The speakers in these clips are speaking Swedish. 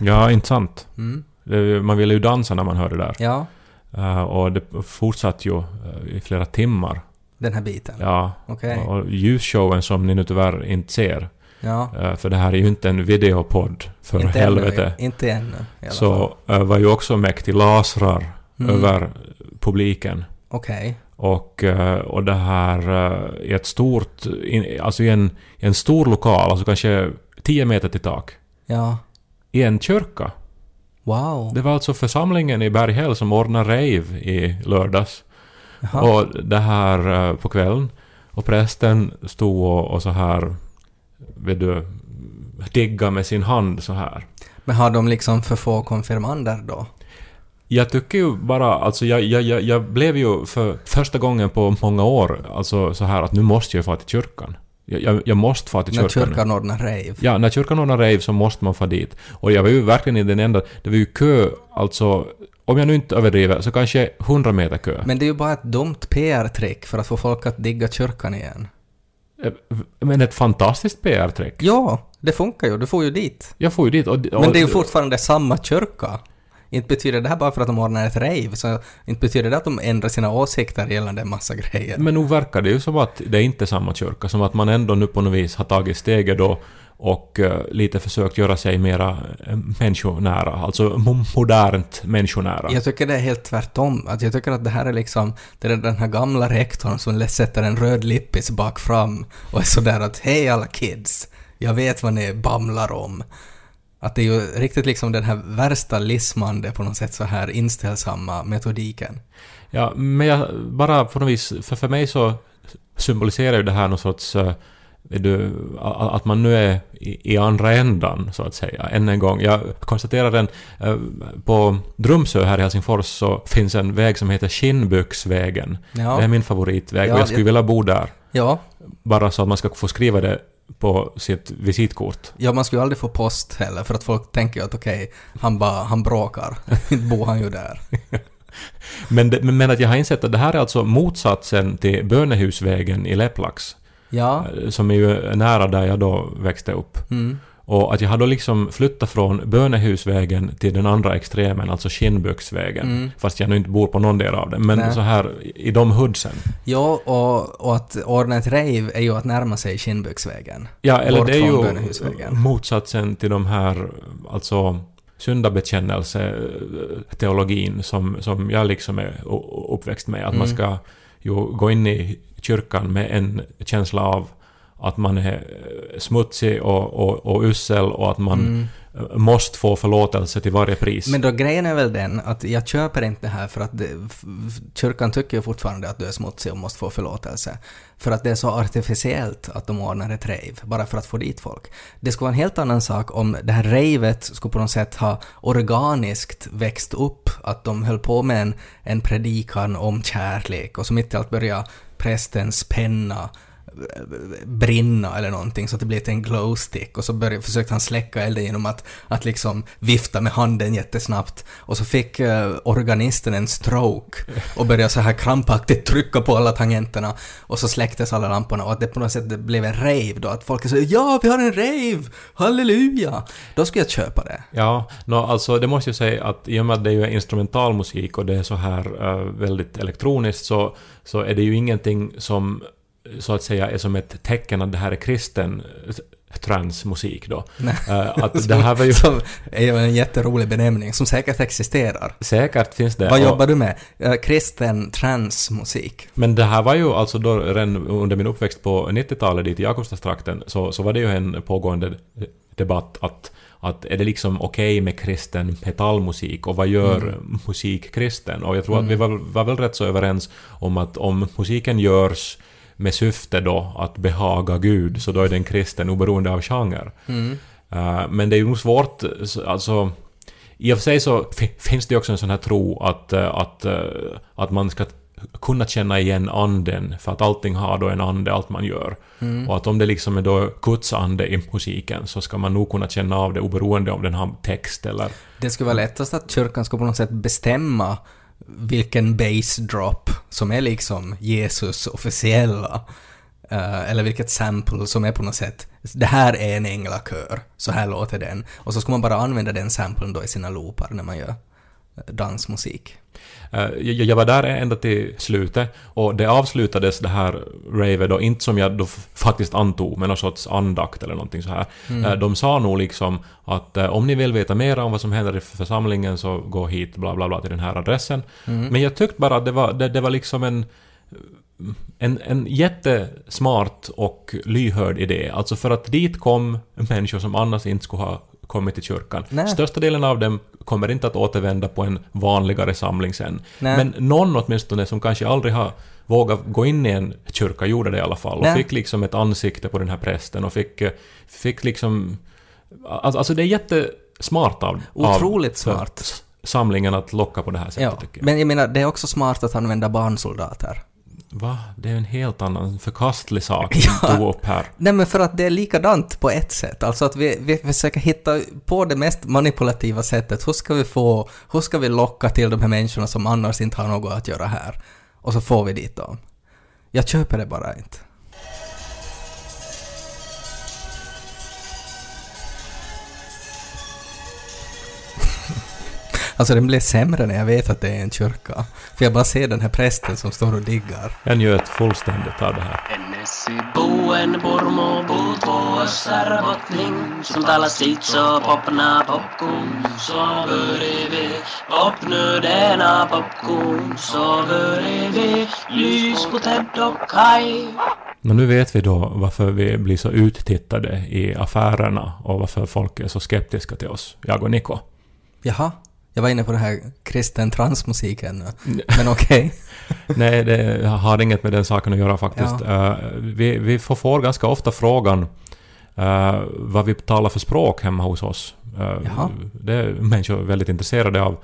Ja, inte sant? Mm. Man ville ju dansa när man hörde det där. Ja, Eh, och det fortsatte ju eh, i flera timmar. den här biten. Ja. Okej. Och ljusshowen som ni nu tyvärr inte ser. Ja. eh, för det här är ju inte en videopodd, för inte helvete. Ännu, inte ännu i alla fall. så eh, var ju också mäktig lasrar Mm. över publiken. Okej. Och, eh, och det här i ett stort, in- alltså i en, en stor lokal, alltså kanske 10 meter till tak, Ja. I en kyrka. Wow. Det var alltså församlingen i Berghäll som ordnade rave i lördags. Jaha. Och det här eh, på kvällen. Och prästen stod och, och så här, vet du, digga med sin hand så här. Men har de liksom för få konfirmander då? Jag tycker ju bara, alltså jag, jag, jag, jag blev ju för första gången på många år, alltså så här att nu måste jag få till kyrkan. Jag, jag, måste få till När kyrkan. kyrkan ordnar rave? Ja, när kyrkan ordnar rave så måste man få dit. Och jag var ju verkligen i den enda, det var ju kö, alltså, om jag nu inte överdriver, så kanske 100 meter kö. Men det är ju bara ett dumt PR-trick för att få folk att digga kyrkan igen. Eh, Men ett fantastiskt PR-trick. Ja, det funkar ju. Du får ju dit. Jag får ju dit och... och Men det är ju fortfarande samma kyrka. Inte betyder det här bara för att de ordnar ett rave, så inte betyder det att de ändrar sina åsikter gällande en massa grejer. Men nu verkar det ju som att det är inte är samma kyrka, som att man ändå nu på något vis har tagit steget då och eh, lite försökt göra sig mera eh, människonära, alltså mo- modernt människonära. Jag tycker det är helt tvärtom. Att jag tycker att det här är liksom det är den här gamla rektorn som sätter en röd lippis bak fram och är sådär att hej alla kids, jag vet vad ni bamlar om. Att det är ju riktigt liksom den här värsta lismande på något sätt så här inställsamma metodiken. Ja, men jag, bara på något vis, för, för mig så symboliserar ju det här någon sorts, eh, du, att man nu är i, andra ändan, så att säga, än en gång. Jag konstaterar den, eh, på Drumsö här i Helsingfors så finns en väg som heter Kinnbyxvägen. Ja. Det är min favoritväg Ja, och jag skulle jag- vilja bo där. Ja, Bara så att man ska få skriva det på sitt visitkort. ja man skulle ju aldrig få post heller för att folk tänker ju att okej, han bara, han bråkar. Inte bor han ju där. Men, det, men- men att jag har insett att det här är alltså motsatsen till Bönehusvägen i Leplax. Ja. eh, Som är ju nära där jag då växte upp. Mm. Och att jag har då liksom flyttat från Bönehusvägen till den andra extremen, alltså Kinnbyxvägen. Mm. Fast jag nu inte bor på någon del av det. Men Nej. så här i- de hoodsen. Ja, och, och att ordna ett rave är ju att närma sig Kinnbyxvägen. Ja, eller Bort det är ju motsatsen till de här, alltså syndabekännelse-teologin som, som jag liksom är uppväxt med. Att man Mm. ska ju gå in i kyrkan med en känsla av att man är eh, smutsig och, och, och usel och att man Mm. eh, måste få förlåtelse till varje pris. Men då grejen är väl den att jag köper inte det här för att det, kyrkan tycker ju fortfarande att du är smutsig och måste få förlåtelse. För att det är så artificiellt att de ordnar ett rave, bara för att få dit folk. Det skulle vara en helt annan sak om det här ravet skulle på något sätt ha organiskt växt upp, att de höll på med en, en predikan om kärlek och så mitt i allt började prästens penna brinna eller någonting så att det blev till en glowstick och så började, försökte han släcka elden genom att, att liksom vifta med handen jättesnabbt. Och så fick eh, organisten en stroke och började så här krampaktigt trycka på alla tangenterna. Och så släcktes alla lamporna och att det på något sätt det blev en rave då. Att folk sa ja vi har en rave, halleluja! Då skulle jag köpa det. Ja, no, alltså det måste jag säga att i och med att det är ju instrumentalmusik och det är så här uh, väldigt elektroniskt så, så är det ju ingenting som så att säga är som ett tecken att det här är kristen eh, transmusik då. Nej. Eh, att det här var ju... Som är ju en jätterolig benämning som säkert existerar. Säkert finns det. Vad och- jobbar du med? Eh, kristen transmusik. Men det här var ju alltså då redan under min uppväxt på 90-talet dit i Jakobstadstrakten så, så var det ju en pågående debatt att, att är det liksom okej med kristen metallmusik och vad gör musik kristen? Och jag tror att vi var, var väl rätt så överens om att om musiken görs med syfte då att behaga Gud så då är den kristen oberoende av genre. Mm. Eh, men det är ju nog svårt, så- alltså i och för sig så fi- finns det ju också en sån här tro att, eh, att, eh, att man ska kunna känna igen anden, för att allting har då en ande, allt man gör. Mm. Och att om det liksom är då Guds ande i musiken så ska man nog kunna känna av det oberoende om den har text eller... Det skulle vara lättast att kyrkan ska på något sätt bestämma vilken bass drop som är liksom Jesus officiella eh, eller vilket sample som är på något sätt, det här är en änglakör, så här låter den. Och så ska man bara använda den samplen då i sina loopar när man gör dansmusik. Eh, jag, var där ända till slutet och det avslutades det här ravet då, inte som jag då faktiskt antog, med någon sorts andakt eller någonting så här. Eh, De sa nog liksom att eh, om ni vill veta mer om vad som händer i församlingen så gå hit bla bla bla till den här adressen. Men jag tyckte bara att det var, det, det var liksom en en, en jättesmart och lyhörd idé. Alltså för att dit kom människor som annars inte skulle ha kommit till kyrkan. Nej. Största delen av dem kommer inte att återvända på en vanligare samling sen. Nej. Men någon åtminstone som kanske aldrig har vågat gå in i en kyrka gjorde det i alla fall och Nej. fick liksom ett ansikte på den här prästen och fick, fick liksom... Alltså, det är jättesmart av, Otroligt av smart. samlingen att locka på det här sättet Ja, tycker jag. men jag menar, det är också smart att använda barnsoldater. Va? Det är en helt annan förkastlig sak Ja. du upp här. Nej men för att det är likadant på ett sätt. Alltså att vi, vi försöker hitta på det mest manipulativa sättet. Hur ska vi få, hur ska vi locka till de här människorna som annars inte har något att göra här? Och så får vi dit dem. Jag köper det bara inte. Alltså den blir sämre när jag vet att det är en kyrka. För jag bara ser den här prästen som står och diggar. Jag njöt fullständigt av det här. Men nu vet vi då varför vi blir så uttittade i affärerna och varför folk är så skeptiska till oss, jag och Niko. Jaha, jag var inne på det här kristen transmusiken nu. Men okej. Nej, det har inget med den saken att göra faktiskt. Eh, vi, vi får, ganska ofta frågan eh, vad vi talar för språk hemma hos oss. Uh, det är människor väldigt intresserade av.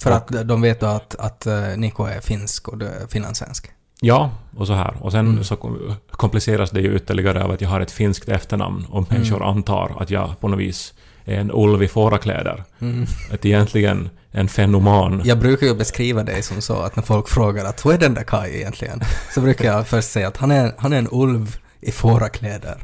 För Och- att de vet att, att Niko är finsk och du är finlandssvensk. Ja, och så här. Och sen Mm. så kom- kompliceras det ju ytterligare av att jag har ett finskt efternamn och människor Mm. antar att jag på något vis en ulv i fårakläder. Mm. Att egentligen en fenoman. Jag brukar ju beskriva dig som så att när folk frågar att vad är den där Kai egentligen? Så brukar jag först säga att han är, han är en ulv i fårakläder.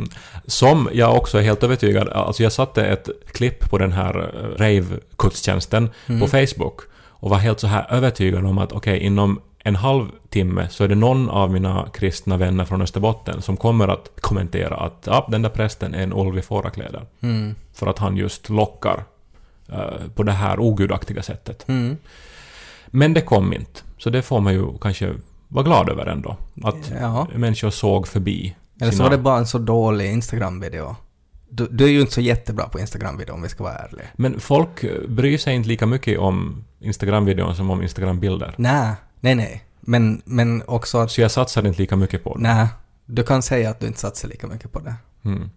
Som jag också är helt övertygad, alltså jag satte ett klipp på den här eh, rave-gudstjänsten Mm. på Facebook och var helt så här övertygad om att okej, inom en halvtimme så är det någon av mina kristna vänner från Österbotten som kommer att kommentera att ja, den där prästen är en ulv i fårakläder. Mm. För att han just lockar eh, på det här ogudaktiga sättet. Mm. Men det kom inte. Så det får man ju kanske vara glad över ändå. Att Ja. människor såg förbi. Eller så sina- var det bara en så dålig Instagram-video. Du, du är ju inte så jättebra på Instagram-video om vi ska vara ärliga. Men folk bryr sig inte lika mycket om Instagram-videon som om Instagram-bilder. Nej, nej, nej. Men, men också att... Så jag satsar inte lika mycket på det. Nej, du kan säga att du inte satsar lika mycket på det. Mm.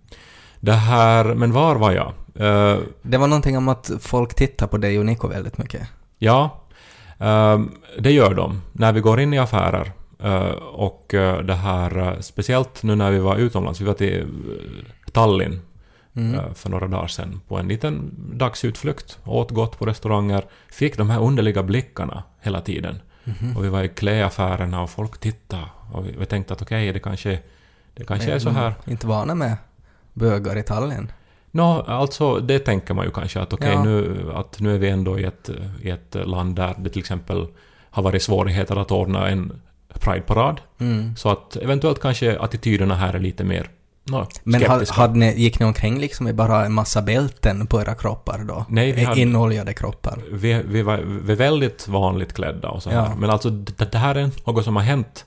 Det här... Men var var jag? Eh, Det var någonting om att folk tittar på dig och Niko väldigt mycket. ja, eh, det gör de. När vi går in i affärer. eh, och eh, det här, eh, speciellt nu när vi var utomlands. Vi var till Tallinn Mm. för några dagar sedan på en liten dagsutflykt. Åt gott på restauranger. Fick de här underliga blickarna hela tiden. Mhm. Och vi var i klädaffärerna och folk tittade. Och vi, vi tänkte att okej, det kanske, det kanske är så här. Inte vana med bögar i Tallinn. Nå, alltså det tänker man ju kanske att okej, Ja. nu, att nu är vi ändå i ett, i ett land där det till exempel har varit svårigheter att ordna en Pride-parad. Mm. Så att eventuellt kanske attityderna här är lite mer nå, Men hade ni, gick ni omkring liksom i bara en massa bälten på era kroppar då? Nej, vi hade- Inoljade kroppar. vi, vi, var, vi är väldigt vanligt klädda och så här. Ja. Men alltså det, det här är något som har hänt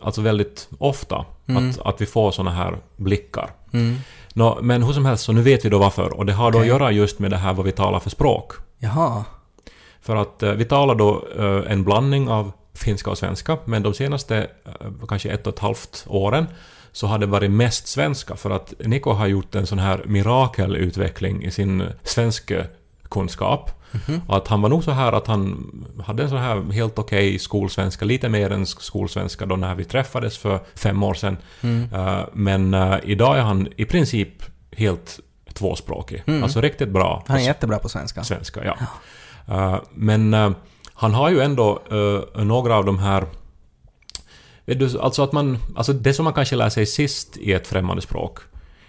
alltså väldigt ofta. Mm. Att, att vi får såna här blickar. Mm. Nå, men hur som helst, så nu vet vi då varför. Och det har då Okej. att göra just med det här vad vi talar för språk. Jaha. För att eh, vi talar då eh, en blandning av finska och svenska, men de senaste eh, kanske ett och ett halvt åren så har det varit mest svenska, för att Niko har gjort en sån här mirakelutveckling i sin svenska kunskap. Mhm. Och att han var nog så här att han hade en sån här helt okej skolsvenska, lite mer än skolsvenska då när vi träffades för fem år sedan. Mm. Eh, men eh, idag är han i princip helt tvåspråkig. Mm. Alltså riktigt bra. Han är jättebra på svenska. Svenska, ja. Eh, men han har ju ändå några av de här vet du, alltså att man, alltså det som man kanske lär sig sist i ett främmande språk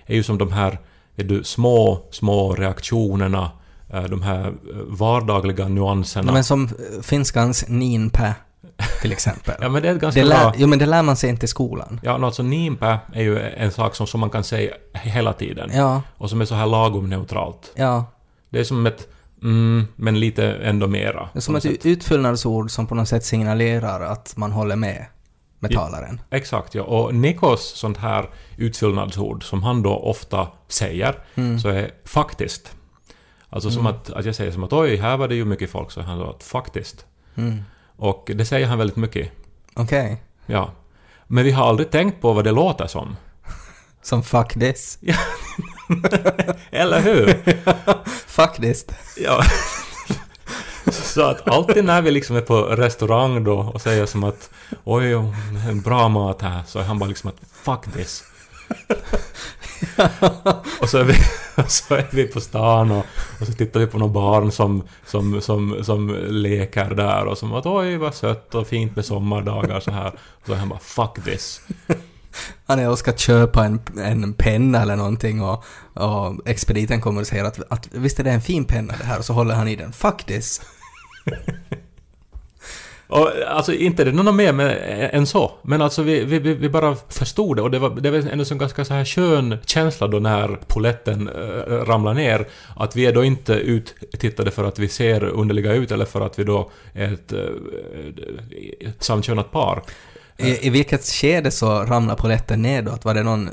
är ju som de här, vet du, små, små reaktionerna, eh, de här eh, vardagliga nyanserna. Men som eh, finskans ninpä, till exempel. ja men det är ganska det bra... lär, jo, men det lär man sig inte i skolan. Ja, no, alltså niinpä är ju en sak som, som man kan säga hela tiden. Ja, Och som är så här lagom neutralt. ja. Det är som ett mm, men lite ändå mera. Det är som ett sätt. utfyllnadsord som på något sätt signalerar att man håller med med Ja. talaren. Exakt, ja. Och Nikos sånt här utfyllnadsord som han då ofta säger, Mm. så är faktiskt. Alltså som att, att jag säger som att oj, här var det ju mycket folk, så han sa faktiskt. Mm. Och det säger han väldigt mycket. Okej. Ja. Men vi har aldrig tänkt på vad det låter som. Som fuck this. Eller hur? Faktiskt. Ja. Så att alltid när vi liksom är på restaurang då och säger som att oj, en bra mat här, så är han bara liksom att fuck this. och så är, vi, så är vi på stan och, och så tittar vi på några barn som, som, som, som leker där och som att oj vad sött och fint med sommardagar så här. Och så är han bara fuck this. Han är och ska köpa en, en penna eller någonting och, och expediten kommer och säger att, att visst är det en fin penna det här och så håller han i den. Fuck this. Och, alltså inte det är något mer med, eh, än så, men alltså vi, vi, vi bara förstod det och det var, det var ändå en ganska så här skön känsla då när poletten äh, ramlar ner. Att vi är då inte uttittade för att vi ser underliga ut eller för att vi då är ett äh, samkönat par. I, I vilket skede så ramlade polletten ner då? Att var det någon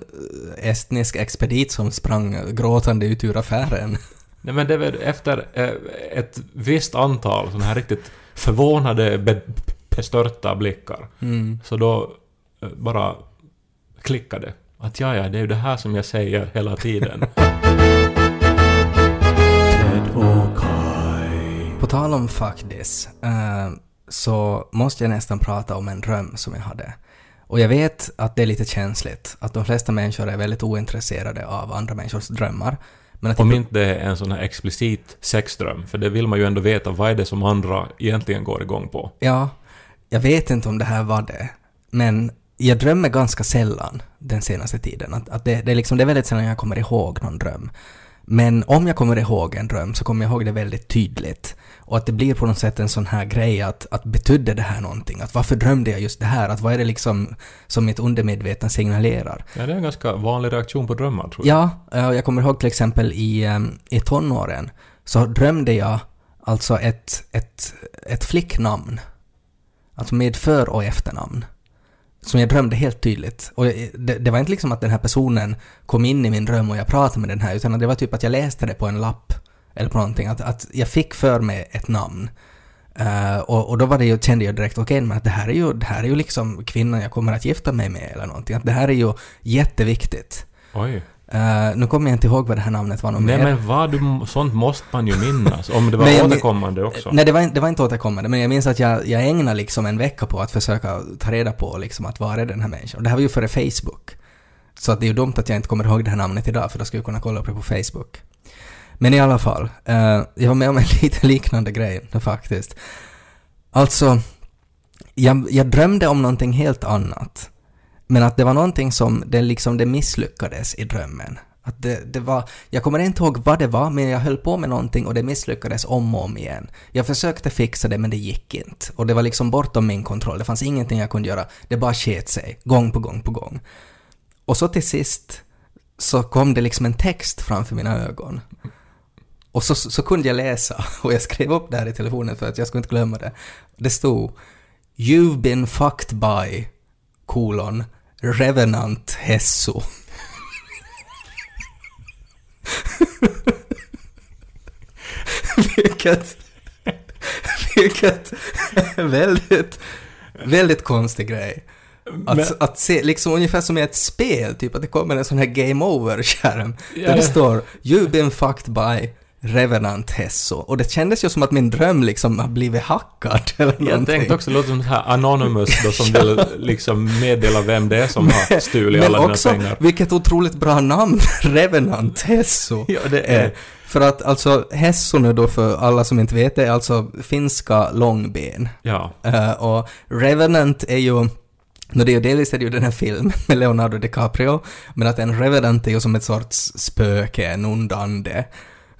estnisk expedit som sprang gråtande ut ur affären? Nej men det är väl efter äh, ett visst antal sådana här riktigt förvånade, be, bestörta blickar. Mm. Så då eh, bara klickade. Att ja, ja, det är ju det här som jag säger hela tiden. På tal om fuck this, eh, så måste jag nästan prata om en dröm som jag hade. Och jag vet att det är lite känsligt, att de flesta människor är väldigt ointresserade av andra människors drömmar. Men att Om inte det är en sån här explicit sexdröm, för det vill man ju ändå veta, vad är det som andra egentligen går igång på? Ja, jag vet inte om det här var det, men jag drömmer ganska sällan den senaste tiden. Att, att det, det, är liksom, det är väldigt sällan jag kommer ihåg någon dröm. Men om jag kommer ihåg en dröm så kommer jag ihåg det väldigt tydligt. Och att det blir på något sätt en sån här grej att, att betydde det här någonting? Att varför drömde jag just det här? Att vad är det liksom som mitt undermedvetna signalerar? Ja, det är en ganska vanlig reaktion på drömmar, tror jag. Ja, eh, jag kommer ihåg till exempel i, em, i tonåren så drömde jag alltså ett, ett, ett flicknamn. Alltså med för och efternamn. Som jag drömde helt tydligt. Och det, det var inte liksom att den här personen kom in i min dröm och jag pratade med den här, utan det var typ att jag läste det på en lapp. Eller på någonting. Att, att jag fick för mig ett namn. Eh, och, och då var det ju, kände jag direkt, okej, men att det här är ju, det här är ju liksom kvinnan jag kommer att gifta mig med eller någonting. Att det här är ju jätteviktigt. Oj. Eh, nu kommer jag inte ihåg vad det här namnet var något Nej mer. men vad, du, sånt måste man ju minnas. Om det var Men återkommande också. Nej, det var, inte- det var inte återkommande, men jag minns att jag, jag ägnade liksom en vecka på att försöka ta reda på liksom att var är den här människan. Och det här var ju före Facebook. Så att det är ju dumt att jag inte kommer ihåg det här namnet idag, för då skulle jag kunna kolla upp det på Facebook. Men i alla fall, eh, jag var med om en lite liknande grej faktiskt. Alltså, jag, jag drömde om någonting helt annat. Men att det var någonting som det liksom, det misslyckades i drömmen. Att det, det var, jag kommer inte ihåg vad det var, men jag höll på med någonting och det misslyckades om och om igen. Jag försökte fixa det, men det gick inte. Och det var liksom bortom min kontroll. Det fanns ingenting jag kunde göra. Det bara sket sig, gång på gång på gång. Och så till sist så kom det liksom en text framför mina ögon. Och så, så kunde jag läsa, och jag skrev upp det här i telefonen för att jag skulle inte glömma det. Det stod You've been fucked by, kolon, Revenant Hesso. vilket, vilket väldigt, väldigt konstig grej. Att, Men- att se, liksom ungefär som i ett spel, typ att det kommer en sån här game over-skärm. Ja, där det det- står “You've been fucked by Revenant Hesso”. Och det kändes ju som att min dröm liksom har blivit hackad eller Jag någonting. tänkte också, det låter som så här Anonymous då som vill liksom meddela vem det är som har stulit Men alla dina också, pengar. vilket otroligt bra namn, Revenant Hesso. Ja, det är... Eh, För att alltså, Hesso nu då för alla som inte vet det är alltså finska långben. Ja. Eh, och Revenant är ju Nå, det är ju delvis är det ju den här filmen med Leonardo DiCaprio, men att en revenant är ju som ett sorts spöke, en ond ande.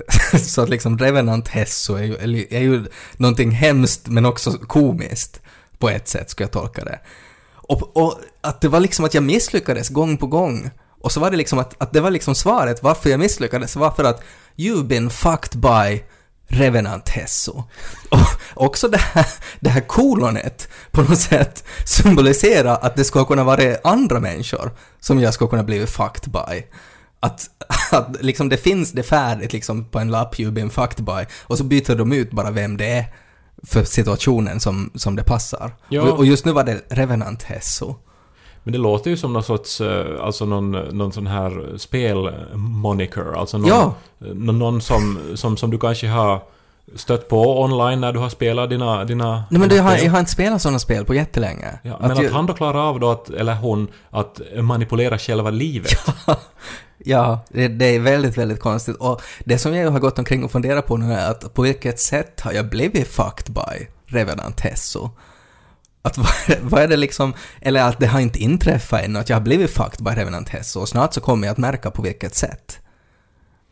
Så att liksom Revenant Hesso är ju, är ju någonting hemskt men också komiskt på ett sätt, skulle jag tolka det. Och, och att det var liksom att jag misslyckades gång på gång. Och så var det liksom att, att det var liksom svaret varför jag misslyckades var för att you've been fucked by Revenant Hesso. Och också det här, det här kolonet på något sätt symboliserar att det skulle kunna vara andra människor som jag skulle kunna bli fucked by. Att, att liksom det finns det färdigt liksom på en lapp you've been fucked by och så byter de ut bara vem det är för situationen som, som det passar. Ja. Och, och just nu var det Revenant Hesso. Men det låter ju som någon sorts, eh, alltså någon, någon sån här spelmoniker. Alltså någon, Ja. nå- någon som, som, som du kanske har stött på online när du har spelat dina, dina Nej men det, jag, har, jag har inte spelat sådana spel på jättelänge. Ja, men att, jag- han då klarar av då att, eller hon, att manipulera själva livet. Ja, det, det är väldigt, väldigt konstigt. Och det som jag har gått omkring och funderat på nu är att på vilket sätt har jag blivit fucked by Revenant Hesso? Att vad, vad är det liksom, eller att det har inte inträffat ännu, att jag har blivit fucked by Revenant Hesso och snart så kommer jag att märka på vilket sätt.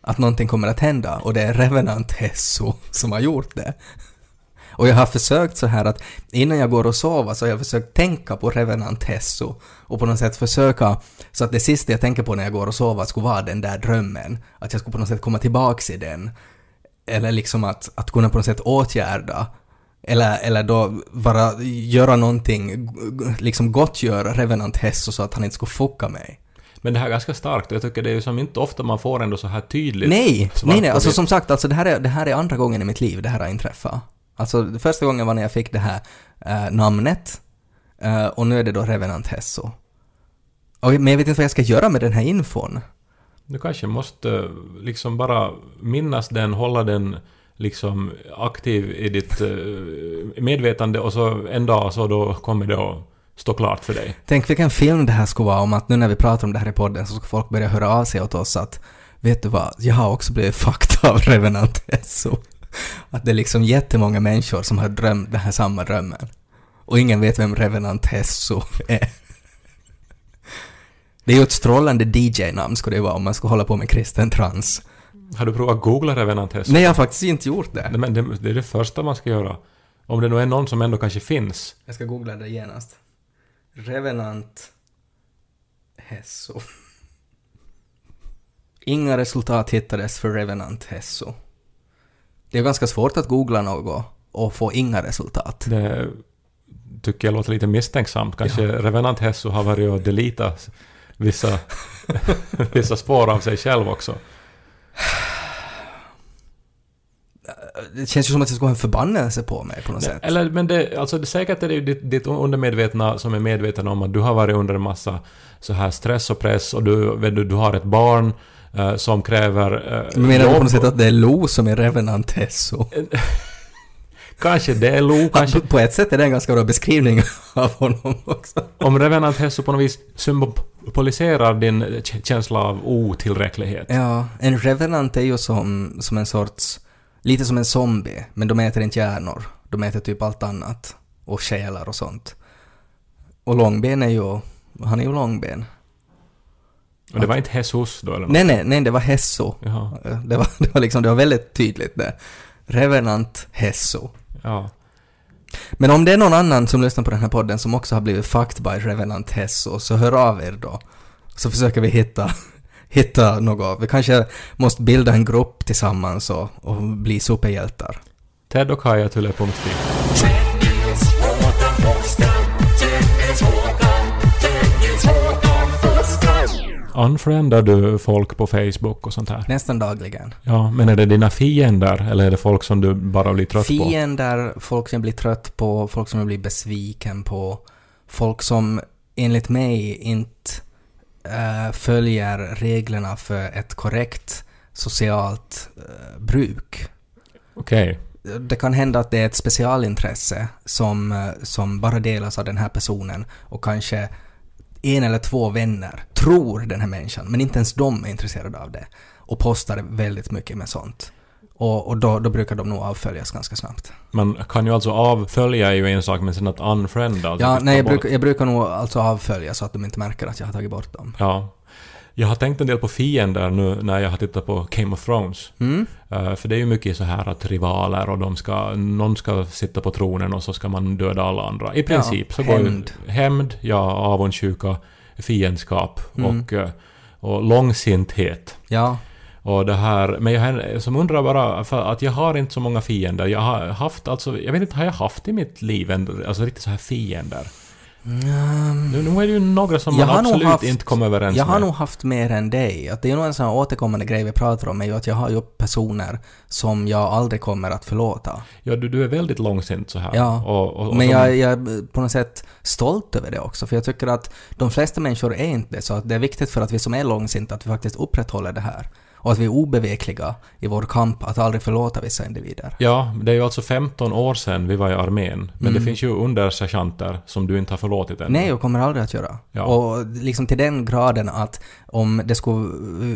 Att någonting kommer att hända och det är Revenant Hesso som har gjort det. Och jag har försökt så här att innan jag går och sover så har jag försökt tänka på Revenant Hesso och på något sätt försöka så att det sista jag tänker på när jag går och sover skulle vara den där drömmen. Att jag skulle på något sätt komma tillbaks i den. Eller liksom att, att kunna på något sätt åtgärda. Eller, eller då bara göra någonting, liksom gottgöra Revenant Hesso så att han inte skulle fucka mig. Men det här är ganska starkt och jag tycker det är ju som inte ofta man får ändå så här tydligt Nej, nej, nej, alltså som sagt, alltså det här, är, det här är andra gången i mitt liv det här har inträffat. Alltså första gången var när jag fick det här eh, namnet eh, och nu är det då Revenant Hesso. Och, men jag vet inte vad jag ska göra med den här infon. Du kanske måste liksom bara minnas den, hålla den liksom aktiv i ditt eh, medvetande och så en dag så då kommer det att stå klart för dig. Tänk vilken film det här skulle vara om att nu när vi pratar om det här i podden så ska folk börja höra av sig åt oss att vet du vad, jag har också blivit fucked av Revenant Hesso. Att det är liksom jättemånga människor som har drömt den här samma drömmen. Och ingen vet vem Revenant Hesso är. Det är ju ett strålande DJ-namn skulle det vara om man skulle hålla på med kristen trans. Har du provat googla Revenant Hesso? Nej, jag har faktiskt inte gjort det. Nej, men det, det är det första man ska göra. Om det nu är någon som ändå kanske finns. Jag ska googla det genast. Revenant Hesso. Inga resultat hittades för Revenant Hesso. Det är ganska svårt att googla något och få inga resultat. Det tycker jag låter lite misstänksamt. Kanske Revenant Hesso har varit och deletat vissa, vissa spår av sig själv också. Det känns ju som att det skulle ha en förbannelse på mig på något sätt. Eller, men det, alltså det, säkert är det ju ditt, ditt undermedvetna som är medveten om att du har varit under en massa så här stress och press och du, du, du har ett barn eh, som kräver eh, Men menar du på något sätt att det är Lo som är Revenant Hesso? Kanske det är Lo, kanske... På ett sätt är det en ganska bra beskrivning av honom också. Om Revenant Hesso på något vis symboliserar din känsla av otillräcklighet. Ja, en revenant är ju som, som en sorts... Lite som en zombie, men de äter inte hjärnor. De äter typ allt annat. Och själar och sånt. Och långben är ju... Han är ju långben. Och det var inte Jesus då eller något? Nej, nej, nej, det var Hesso. Jaha. Det var, det var liksom, det var väldigt tydligt det. Revenant Hesso. Ja. Men om det är någon annan som lyssnar på den här podden som också har blivit fucked by Revenant Hesso, så hör av er då. Så försöker vi hitta, hitta något. Vi kanske måste bilda en grupp tillsammans och, och bli superhjältar. Ted och Kaja Yle.fi. Unfriendar du folk på Facebook och sånt här? Nästan dagligen. Ja, men är det dina fiender eller är det folk som du bara blir trött på? Fiender, folk som jag blir trött på, folk som jag blir besviken på, folk som enligt mig inte eh, följer reglerna för ett korrekt socialt eh, bruk. Okej. Det kan hända att det är ett specialintresse som, eh, som bara delas av den här personen och kanske en eller två vänner tror den här människan, men inte ens de är intresserade av det och postar väldigt mycket med sånt. Och, och då, då brukar de nog avföljas ganska snabbt. Man kan ju alltså avfölja är ju en sak, men sen att unfrienda... Alltså Ja, nej, jag brukar, jag brukar nog alltså avfölja så att de inte märker att jag har tagit bort dem. Ja. Jag har tänkt en del på fiender nu när jag har tittat på Game of Thrones. Mm? Eh, för det är ju mycket så här att rivaler och de ska, någon ska sitta på tronen och så ska man döda alla andra. I princip så går hämnd. Hämnd, ja, avundsjuka, fiendskap Mm. och, eh, och långsinthet. Ja. Och det här, men jag som undrar bara, för att jag har inte så många fiender. Jag har haft, alltså, jag vet inte, har jag haft i mitt liv en, alltså riktigt så här fiender? Nu, nu är det ju några som Jag man har absolut haft- inte kommer överens Jag har med. nog haft mer än dig. Att det är nog en sån här återkommande grej vi pratar om är ju att jag har ju personer som jag aldrig kommer att förlåta. Ja, du, du är väldigt långsint så här. Ja, Och, och, och Men som- jag, jag är på något sätt stolt över det också, för jag tycker att de flesta människor är inte det, så att det är viktigt för att vi som är långsinta att vi faktiskt upprätthåller det här. Och att vi är obevekliga i vår kamp att aldrig förlåta vissa individer. Ja, det är ju alltså 15 år sedan vi var i armén. Men det Mm. finns ju undersergeanter som du inte har förlåtit ännu. Nej, och kommer aldrig att göra. Ja. Och liksom till den graden att om det skulle,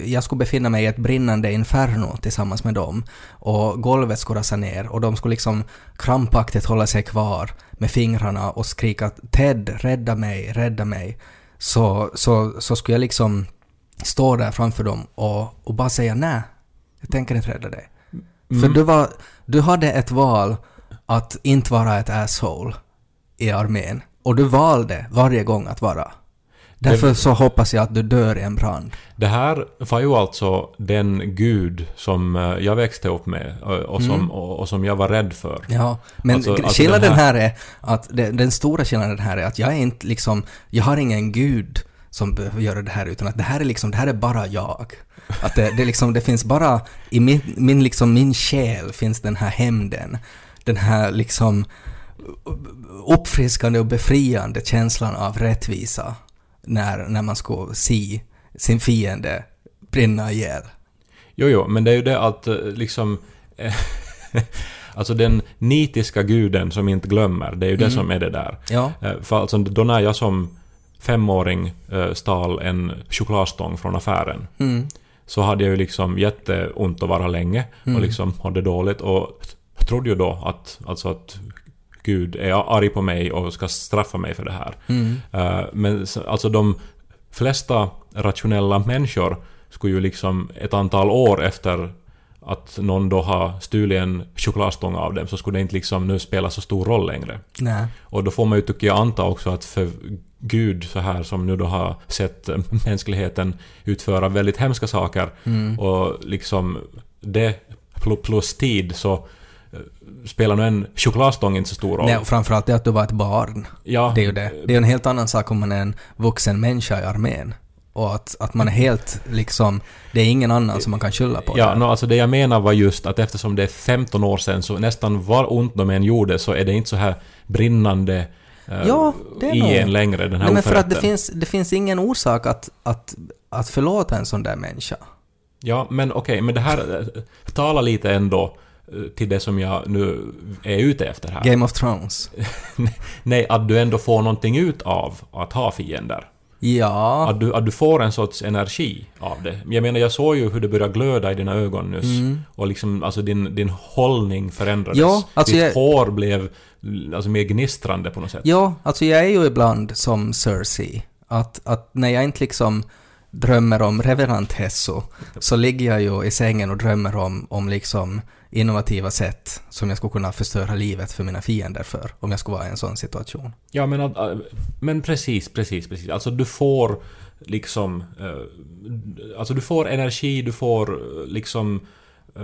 jag skulle befinna mig i ett brinnande inferno tillsammans med dem och golvet skulle rasa ner och de skulle liksom krampaktigt hålla sig kvar med fingrarna och skrika Ted, rädda mig, rädda mig. Så, så, så skulle jag liksom stå där framför dem och, och bara säga nej, jag tänker inte rädda dig. För Mm. du, var, du hade ett val att inte vara ett asshole i armén. Och du valde varje gång att vara. Därför Det- så hoppas jag att du dör i en brand. Det här var ju alltså den gud som eh, jag växte upp med och, och, som, Mm. och, och som jag var rädd för. Ja, men Alltså- alltså skillnaden den här... är att det, den stora skillnaden här är att jag är inte liksom, jag har ingen gud som behöver göra det här utan att det här är liksom, det här är bara jag. Att det, det liksom, det finns bara, i min, min liksom, min själ finns den här hämnden. Den här liksom uppfriskande och befriande känslan av rättvisa när, när man ska se sin fiende brinna ihjäl. Jo, jo, men det är ju det att eh, liksom... eh, alltså den nitiska guden som inte glömmer, det är ju det Mm. som är det där. Ja. Eh, För alltså då när jag som femåring eh, stal en chokladstång från affären Mm. så hade jag ju liksom jätteont att vara länge Mm. och liksom mådde dåligt och trodde ju då att, alltså att Gud är arg på mig och ska straffa mig för det här. Mm. Eh, Men alltså de flesta rationella människor skulle ju liksom ett antal år efter att någon då har stulit en chokladstång av dem så skulle det inte liksom nu spela så stor roll längre. Nej. Och då får man ju tycker jag anta också att för Gud så här som nu då har sett mänskligheten utföra väldigt hemska saker Mm. och liksom det pl- plus tid så eh, spelar nog en chokladstång inte så stor roll. Nej, och framförallt det att du var ett barn. ja, Det är ju det. Det är en helt annan sak om man är en vuxen människa i armén. Och att, att man är helt liksom, det är ingen annan som man kan skylla på. Ja, no, alltså det jag menar var just att eftersom det är 15 år sedan så nästan var ont de än gjorde så är det inte så här brinnande Ja, det är i nog- en längre, den här Nej, men för att det finns, det finns ingen orsak att, att, att förlåta en sån där människa. Ja, men okej, men det här eh, talar lite ändå eh, till det som jag nu är ute efter här. Game of Thrones. Nej, att du ändå får någonting ut av att ha fiender. Ja. Att du, att du får en sorts energi av det. Jag menar, jag såg ju hur det började glöda i dina ögon nyss. Mm. Och liksom, alltså din, din hållning förändrades. Ja, alltså Ditt jag- hår blev alltså mer gnistrande på något sätt. Ja, alltså jag är ju ibland som Cersei. Att, att när jag inte liksom drömmer om reverant Hesso så ligger jag ju i sängen och drömmer om, om liksom innovativa sätt som jag skulle kunna förstöra livet för mina fiender för om jag skulle vara i en sån situation. Ja, men, äh, men precis, precis, precis. Alltså du får liksom... Äh, alltså du får energi, du får eh, liksom eh,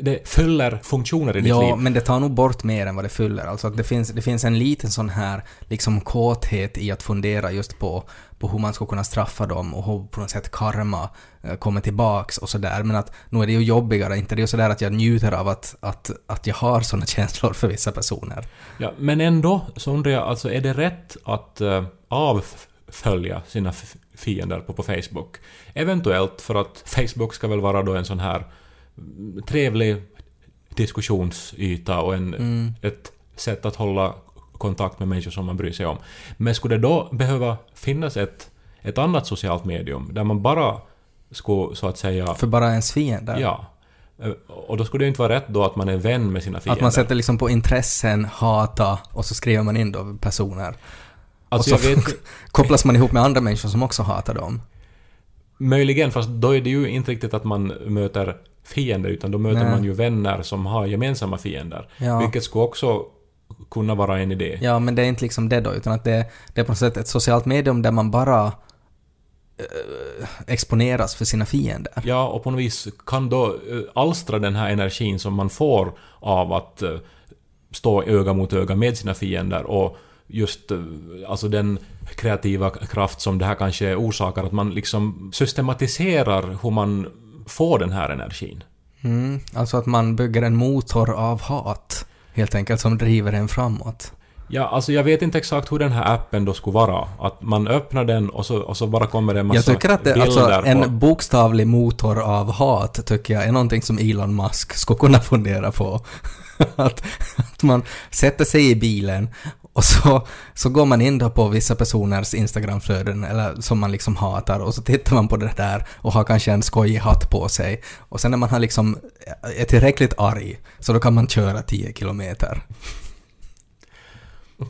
det fyller funktioner i ditt Ja, liv. men det tar nog bort mer än vad det fyller. Alltså att det finns, det finns en liten sån här liksom kåthet i att fundera just på, på hur man ska kunna straffa dem och hur på något sätt karma eh, kommer tillbaks och sådär. Men att nu är det ju jobbigare, inte det är ju sådär att jag njuter av att, att, att jag har såna känslor för vissa personer. Ja, men ändå så undrar jag, alltså är det rätt att uh, avfölja sina fiender på, på Facebook? Eventuellt för att Facebook ska väl vara då en sån här trevlig diskussionsyta och en, Mm. ett sätt att hålla kontakt med människor som man bryr sig om. Men skulle det då behöva finnas ett, ett annat socialt medium där man bara skulle så att säga För bara ens fiender. Ja. Eh, Och då skulle det inte vara rätt då att man är vän med sina fiender. Att man sätter liksom på intressen, hata och så skriver man in då personer. alltså och så vet, kopplas man ihop med andra människor som också hatar dem. möjligen, fast då är det ju inte riktigt att man möter fiender, utan då möter Nej. man ju vänner som har gemensamma fiender. Ja. Vilket skulle också kunna vara en idé. Ja, men det är inte liksom det då, utan att det, det är på något sätt ett socialt medium där man bara eh, exponeras för sina fiender. Ja, och på något vis kan då eh, alstra den här energin som man får av att eh, stå öga mot öga med sina fiender och just alltså den kreativa kraft som det här kanske orsakar, att man liksom systematiserar hur man får den här energin. Mm, alltså att man bygger en motor av hat, helt enkelt, som driver en framåt. Ja, alltså jag vet inte exakt hur den här appen då skulle vara. Att man öppnar den och så, och så bara kommer det en massa Jag tycker att det, bilder alltså, på... en bokstavlig motor av hat tycker jag är någonting som Elon Musk skulle kunna fundera på. att, att man sätter sig i bilen och så, så går man in då på vissa personers Instagramflöden eller som man liksom hatar och så tittar man på det där och har kanske en skojig hatt på sig och sen när man har liksom är tillräckligt arg så då kan man köra 10 kilometer.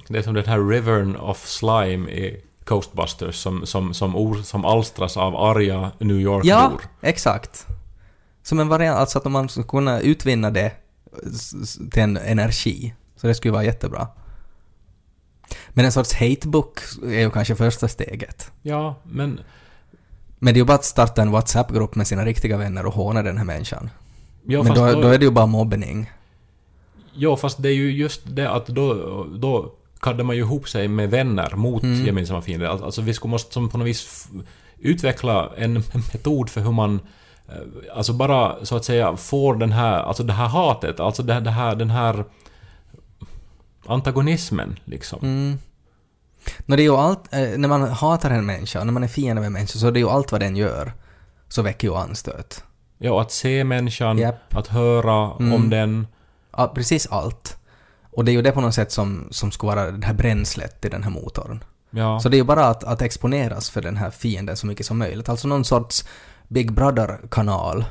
Det är som den här rivern of slime i Ghostbusters som, som, som, or, som alstras av arga New York-bor. Ja, exakt. Som en variant, alltså att man skulle kunna utvinna det s- till en energi. Så det skulle vara jättebra. Men en sorts hatebook är ju kanske första steget. Ja, men... Men det är ju bara att starta en WhatsApp-grupp med sina riktiga vänner och håna den här människan. Ja, Men fast då, då är det ju bara mobbning. Ja, fast det är ju just det att då, då kaddar man ju ihop sig med vänner mot Mm. gemensamma fiender. Al- Alltså vi skulle måste som på något vis utveckla en metod för hur man eh, alltså bara så att säga får den här, alltså det här hatet, alltså det, det här, den här antagonismen liksom. Mm. När, det är ju allt, eh, när man hatar en människa, när man är fiende med en människa, så är det ju allt vad den gör. Så väcker ju anstöt. Ja, att se människan, Japp. att höra Mm. om den. Ja, precis allt. Och det är ju det på något sätt som, som ska vara det här bränslet i den här motorn. Ja. Så det är ju bara att, att exponeras för den här fienden så mycket som möjligt. Alltså någon sorts Big Brother-kanal.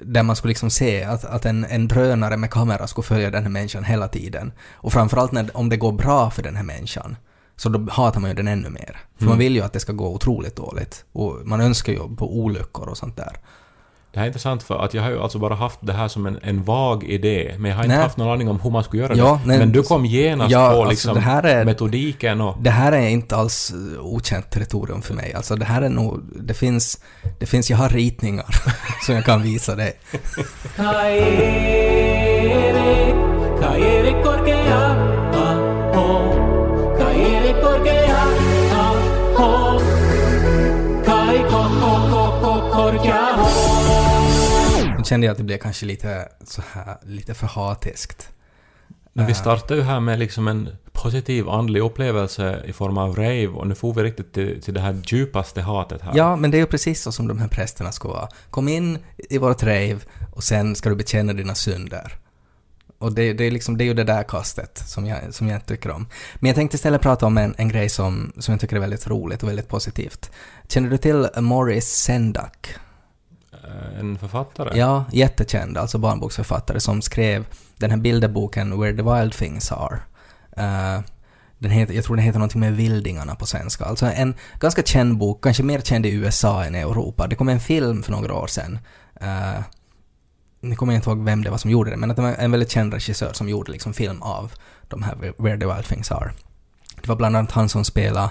Där man skulle liksom se att, att en, en drönare med kamera skulle följa den här människan hela tiden. Och framförallt när, om det går bra för den här människan. Så då hatar man ju den ännu mer. För man vill ju att det ska gå otroligt dåligt. Och man önskar ju på olyckor och sånt där. Det här är intressant för att jag har ju alltså bara haft det här som en, en vag idé, men jag har inte Nej. haft någon aning om hur man skulle göra Ja, det. nej, men du kom genast ja, på alltså liksom här är- metodiken och... Det här är inte alls eh, okänt territorium för mig. Alltså det här är nog, det finns, det finns, jag har ritningar som jag kan visa dig. Kände jag att det blev kanske lite så här, lite för hatiskt. Men vi startade ju här med liksom en positiv andlig upplevelse i form av rave och nu får vi riktigt till, till det här djupaste hatet här. Ja, men det är ju precis så som de här prästerna ska vara. Kom in i vårt rave och sen ska du bekänna dina synder. Och det, det, är liksom, det är ju det där kastet som jag, som jag inte tycker om. Men jag tänkte istället prata om en, en grej som, som jag tycker är väldigt roligt och väldigt positivt. Känner du till Morris Sendak? Eh, en författare? Ja, jättekänd, alltså barnboksförfattare som skrev den här bilderboken Where the Wild Things Are. Uh, den heter, jag tror den heter någonting med Vildingarna på svenska. Alltså en ganska känd bok, kanske mer känd i USA än i Europa. Det kom en film för några år sedan. Uh, nu kommer jag inte ihåg vem det var som gjorde det, men att det var en väldigt känd regissör som gjorde liksom film av de här Where the Wild Things Are. Det var bland annat han som spelade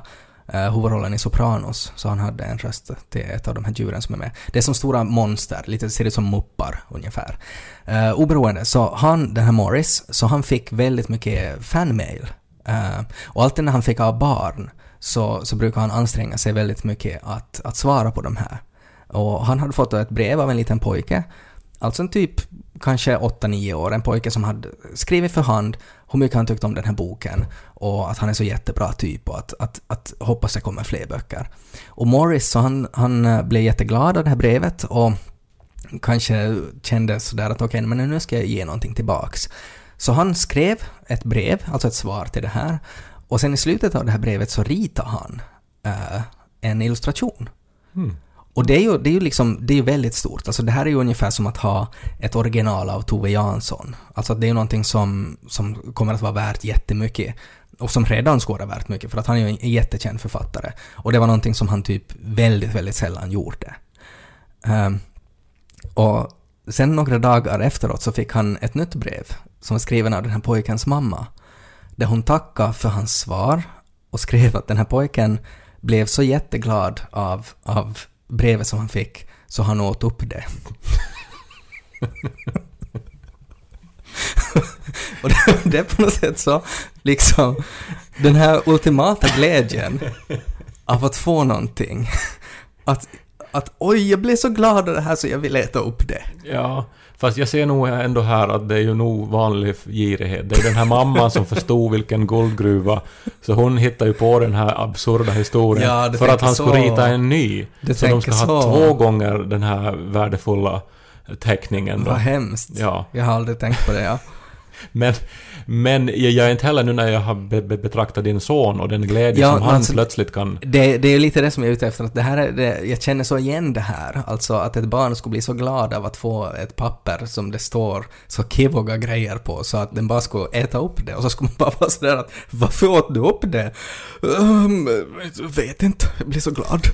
uh, huvudrollen i Sopranos, så han hade en röst till ett av de här djuren som är med. Det är som stora monster, lite ser ut som muppar ungefär. Uh, oberoende, så han, den här Morris, så han fick väldigt mycket fanmail. Uh, och alltid när han fick av barn så, så brukar han anstränga sig väldigt mycket att, att svara på de här. Och han hade fått ett brev av en liten pojke, alltså en typ kanske 8-9 år, en pojke som hade skrivit för hand hur mycket han tyckte om den här boken och att han är så jättebra typ och att, att, att hoppas det kommer fler böcker. Och Morris, så han, han eh, blev jätteglad av det här brevet och kanske kände sådär att okej, men nu ska jag ge någonting tillbaks. Så han skrev ett brev, alltså ett svar till det här, och sen i slutet av det här brevet så ritade han eh, en illustration. Mm och det är ju, det är ju liksom, det är väldigt stort. Alltså det här är ju ungefär som att ha ett original av Tove Jansson. Alltså det är ju någonting som, som kommer att vara värt jättemycket. Och som redan skulle vara värt mycket, för att han är ju en jättekänd författare. Och det var någonting som han typ väldigt, väldigt sällan gjorde. Um, och sen några dagar efteråt så fick han ett nytt brev som var skriven av den här pojkens mamma. Där hon tackade för hans svar och skrev att den här pojken blev så jätteglad av, av brevet som han fick så han åt upp det. och det, det är på något sätt så, liksom, den här ultimata glädjen av att få någonting. Att, att oj, jag blev så glad av det här så jag vill äta upp det. Ja, fast jag ser nog ändå här att det är ju nog vanlig girighet. Det är den här mamman som förstod vilken guldgruva, så hon hittar ju på den här absurda historien Ja, för att han skulle så. rita en ny. Du så de ska tänker ha så. två gånger den här värdefulla teckningen då. Vad hemskt. Ja. Jag har aldrig tänkt på det, ja. Men, men jag är inte heller nu när jag har be, be, betraktat din son och den glädje Ja, som han alltså- plötsligt kan... Det, det är lite det som jag är ute efter, att det här är det, jag känner så igen det här. Alltså att ett barn skulle bli så glad av att få ett papper som det står så kivoga grejer på, så att den bara skulle äta upp det. Och så skulle man bara vara sådär att varför åt du upp det? Um, vet inte, jag blir så glad.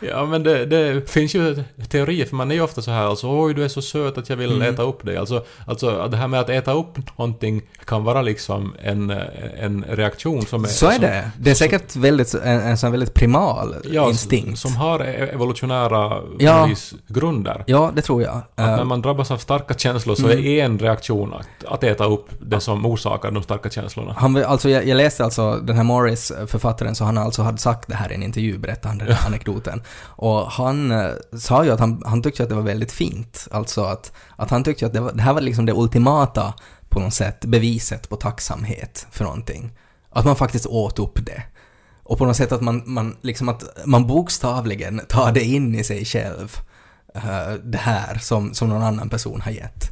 Ja, men det, det finns ju teorier, för man är ju ofta så här alltså oj du är så söt att jag vill Mm. äta upp dig. Alltså, alltså det här med att äta upp någonting kan vara liksom en, en reaktion som är... Så är som, det. Det är säkert väldigt, en, en sån väldigt primal Ja, instinkt. som har e- evolutionära Ja. grunder. Ja, det tror jag. Att när Eh, man drabbas av starka känslor så Mm. är en reaktion att, att äta upp det som orsakar de starka känslorna. Han, alltså jag, jag läste alltså den här Morris, eh, författaren, så han alltså hade sagt det här i en intervju, berättade han den här anekdoten. Och han eh, sa ju att han, han tyckte att det var väldigt fint. Alltså att, att han tyckte att det, var, det här var liksom det ultimata, på något sätt, beviset på tacksamhet för någonting. Att man faktiskt åt upp det. Och på något sätt att man, man, liksom att man bokstavligen tar det in i sig själv. uh, det här som, som någon annan person har gett.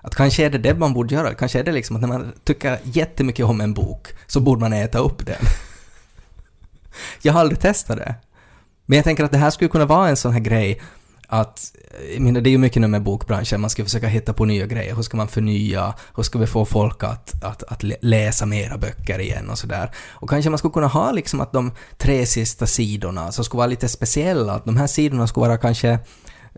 Att kanske är det det man borde göra. Kanske är det liksom att när man tycker jättemycket om en bok så borde man äta upp den. jag har aldrig testat det. Men jag tänker att det här skulle kunna vara en sån här grej att, jag menar det är ju mycket nu med bokbranschen, man ska försöka hitta på nya grejer, hur ska man förnya, hur ska vi få folk att, att, att läsa mera böcker igen och sådär. Och kanske man skulle kunna ha liksom att de tre sista sidorna, som skulle vara lite speciella, att de här sidorna skulle vara kanske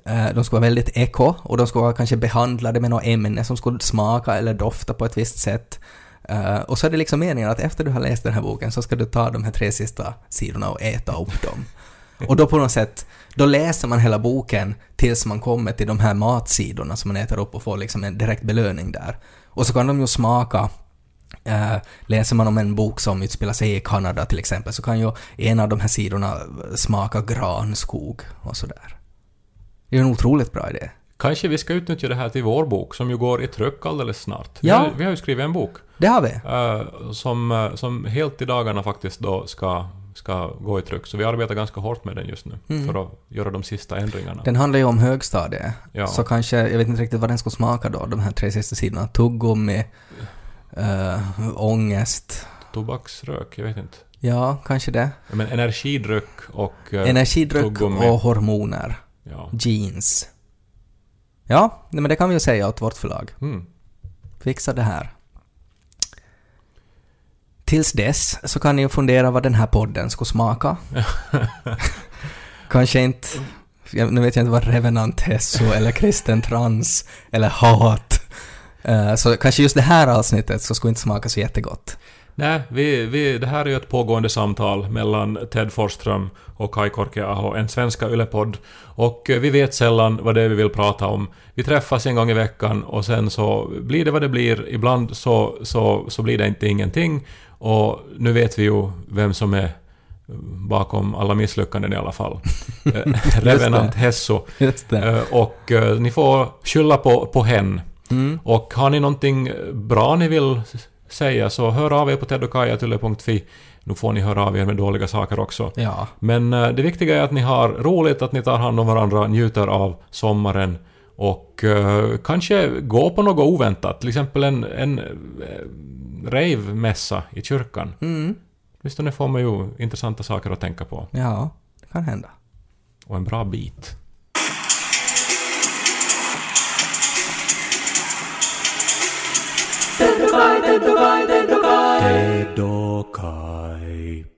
eh, de skulle vara väldigt eko och de skulle vara kanske behandlade med något ämne som skulle smaka eller dofta på ett visst sätt. Eh, och så är det liksom meningen att efter du har läst den här boken så ska du ta de här tre sista sidorna och äta upp dem. Och då på något sätt, då läser man hela boken tills man kommer till de här matsidorna som man äter upp och får liksom en direkt belöning där. Och så kan de ju smaka Eh, läser man om en bok som utspelar sig i Kanada till exempel så kan ju en av de här sidorna smaka granskog och sådär. Det är en otroligt bra idé. Kanske vi ska utnyttja det här till vår bok som ju går i tryck alldeles snart. Ja. Vi, har, vi har ju skrivit en bok Det har vi. eh, som, eh, som helt i dagarna faktiskt då ska, ska gå i tryck. Så vi arbetar ganska hårt med den just nu Mm. för att göra de sista ändringarna. Den handlar ju om högstadiet. Ja. Så kanske, jag vet inte riktigt vad den ska smaka då, de här tre sista sidorna. Tuggummi, äh, ångest. Tobaksrök, jag vet inte. Ja, kanske det. Men energidryck och... eh, Energidryck tuggummi. och hormoner. Ja. Jeans. Ja, men det kan vi ju säga åt vårt förlag. Mm. Fixa det här. Tills dess så kan ni ju fundera vad den här podden ska smaka. Kanske inte... jag- Nu vet jag inte vad Revenant Hesso eller Kristen Trans eller Hat. Eh, Så kanske just det här avsnittet så skulle inte smaka så jättegott. Nej, vi, vi, det här är ju ett pågående samtal mellan Ted Forsström och Kai Korkeaho, en svenska ylepodd. Och eh, vi vet sällan vad det är vi vill prata om. Vi träffas en gång i veckan och sen så blir det vad det blir. Ibland så, så, så blir det inte ingenting. Och nu vet vi ju vem som är bakom alla misslyckanden i alla fall. Eh, Revenant Hesso. Eh, Och eh, ni får skylla på, på hen. Mm. Och har ni någonting bra ni vill säga så hör av er på teddokajatulle.fi. Nu får ni höra av er med dåliga saker också. Ja. Men det viktiga är att ni har roligt, att ni tar hand om varandra, njuter av sommaren och eh, kanske gå på något oväntat, till exempel en, en eh, rave-mässa i kyrkan. Mm. Åtminstone får man ju intressanta saker att tänka på. Ja, det kan hända. Och en bra bit. Dedokai, Dedokai, Dedokai. Dedokai.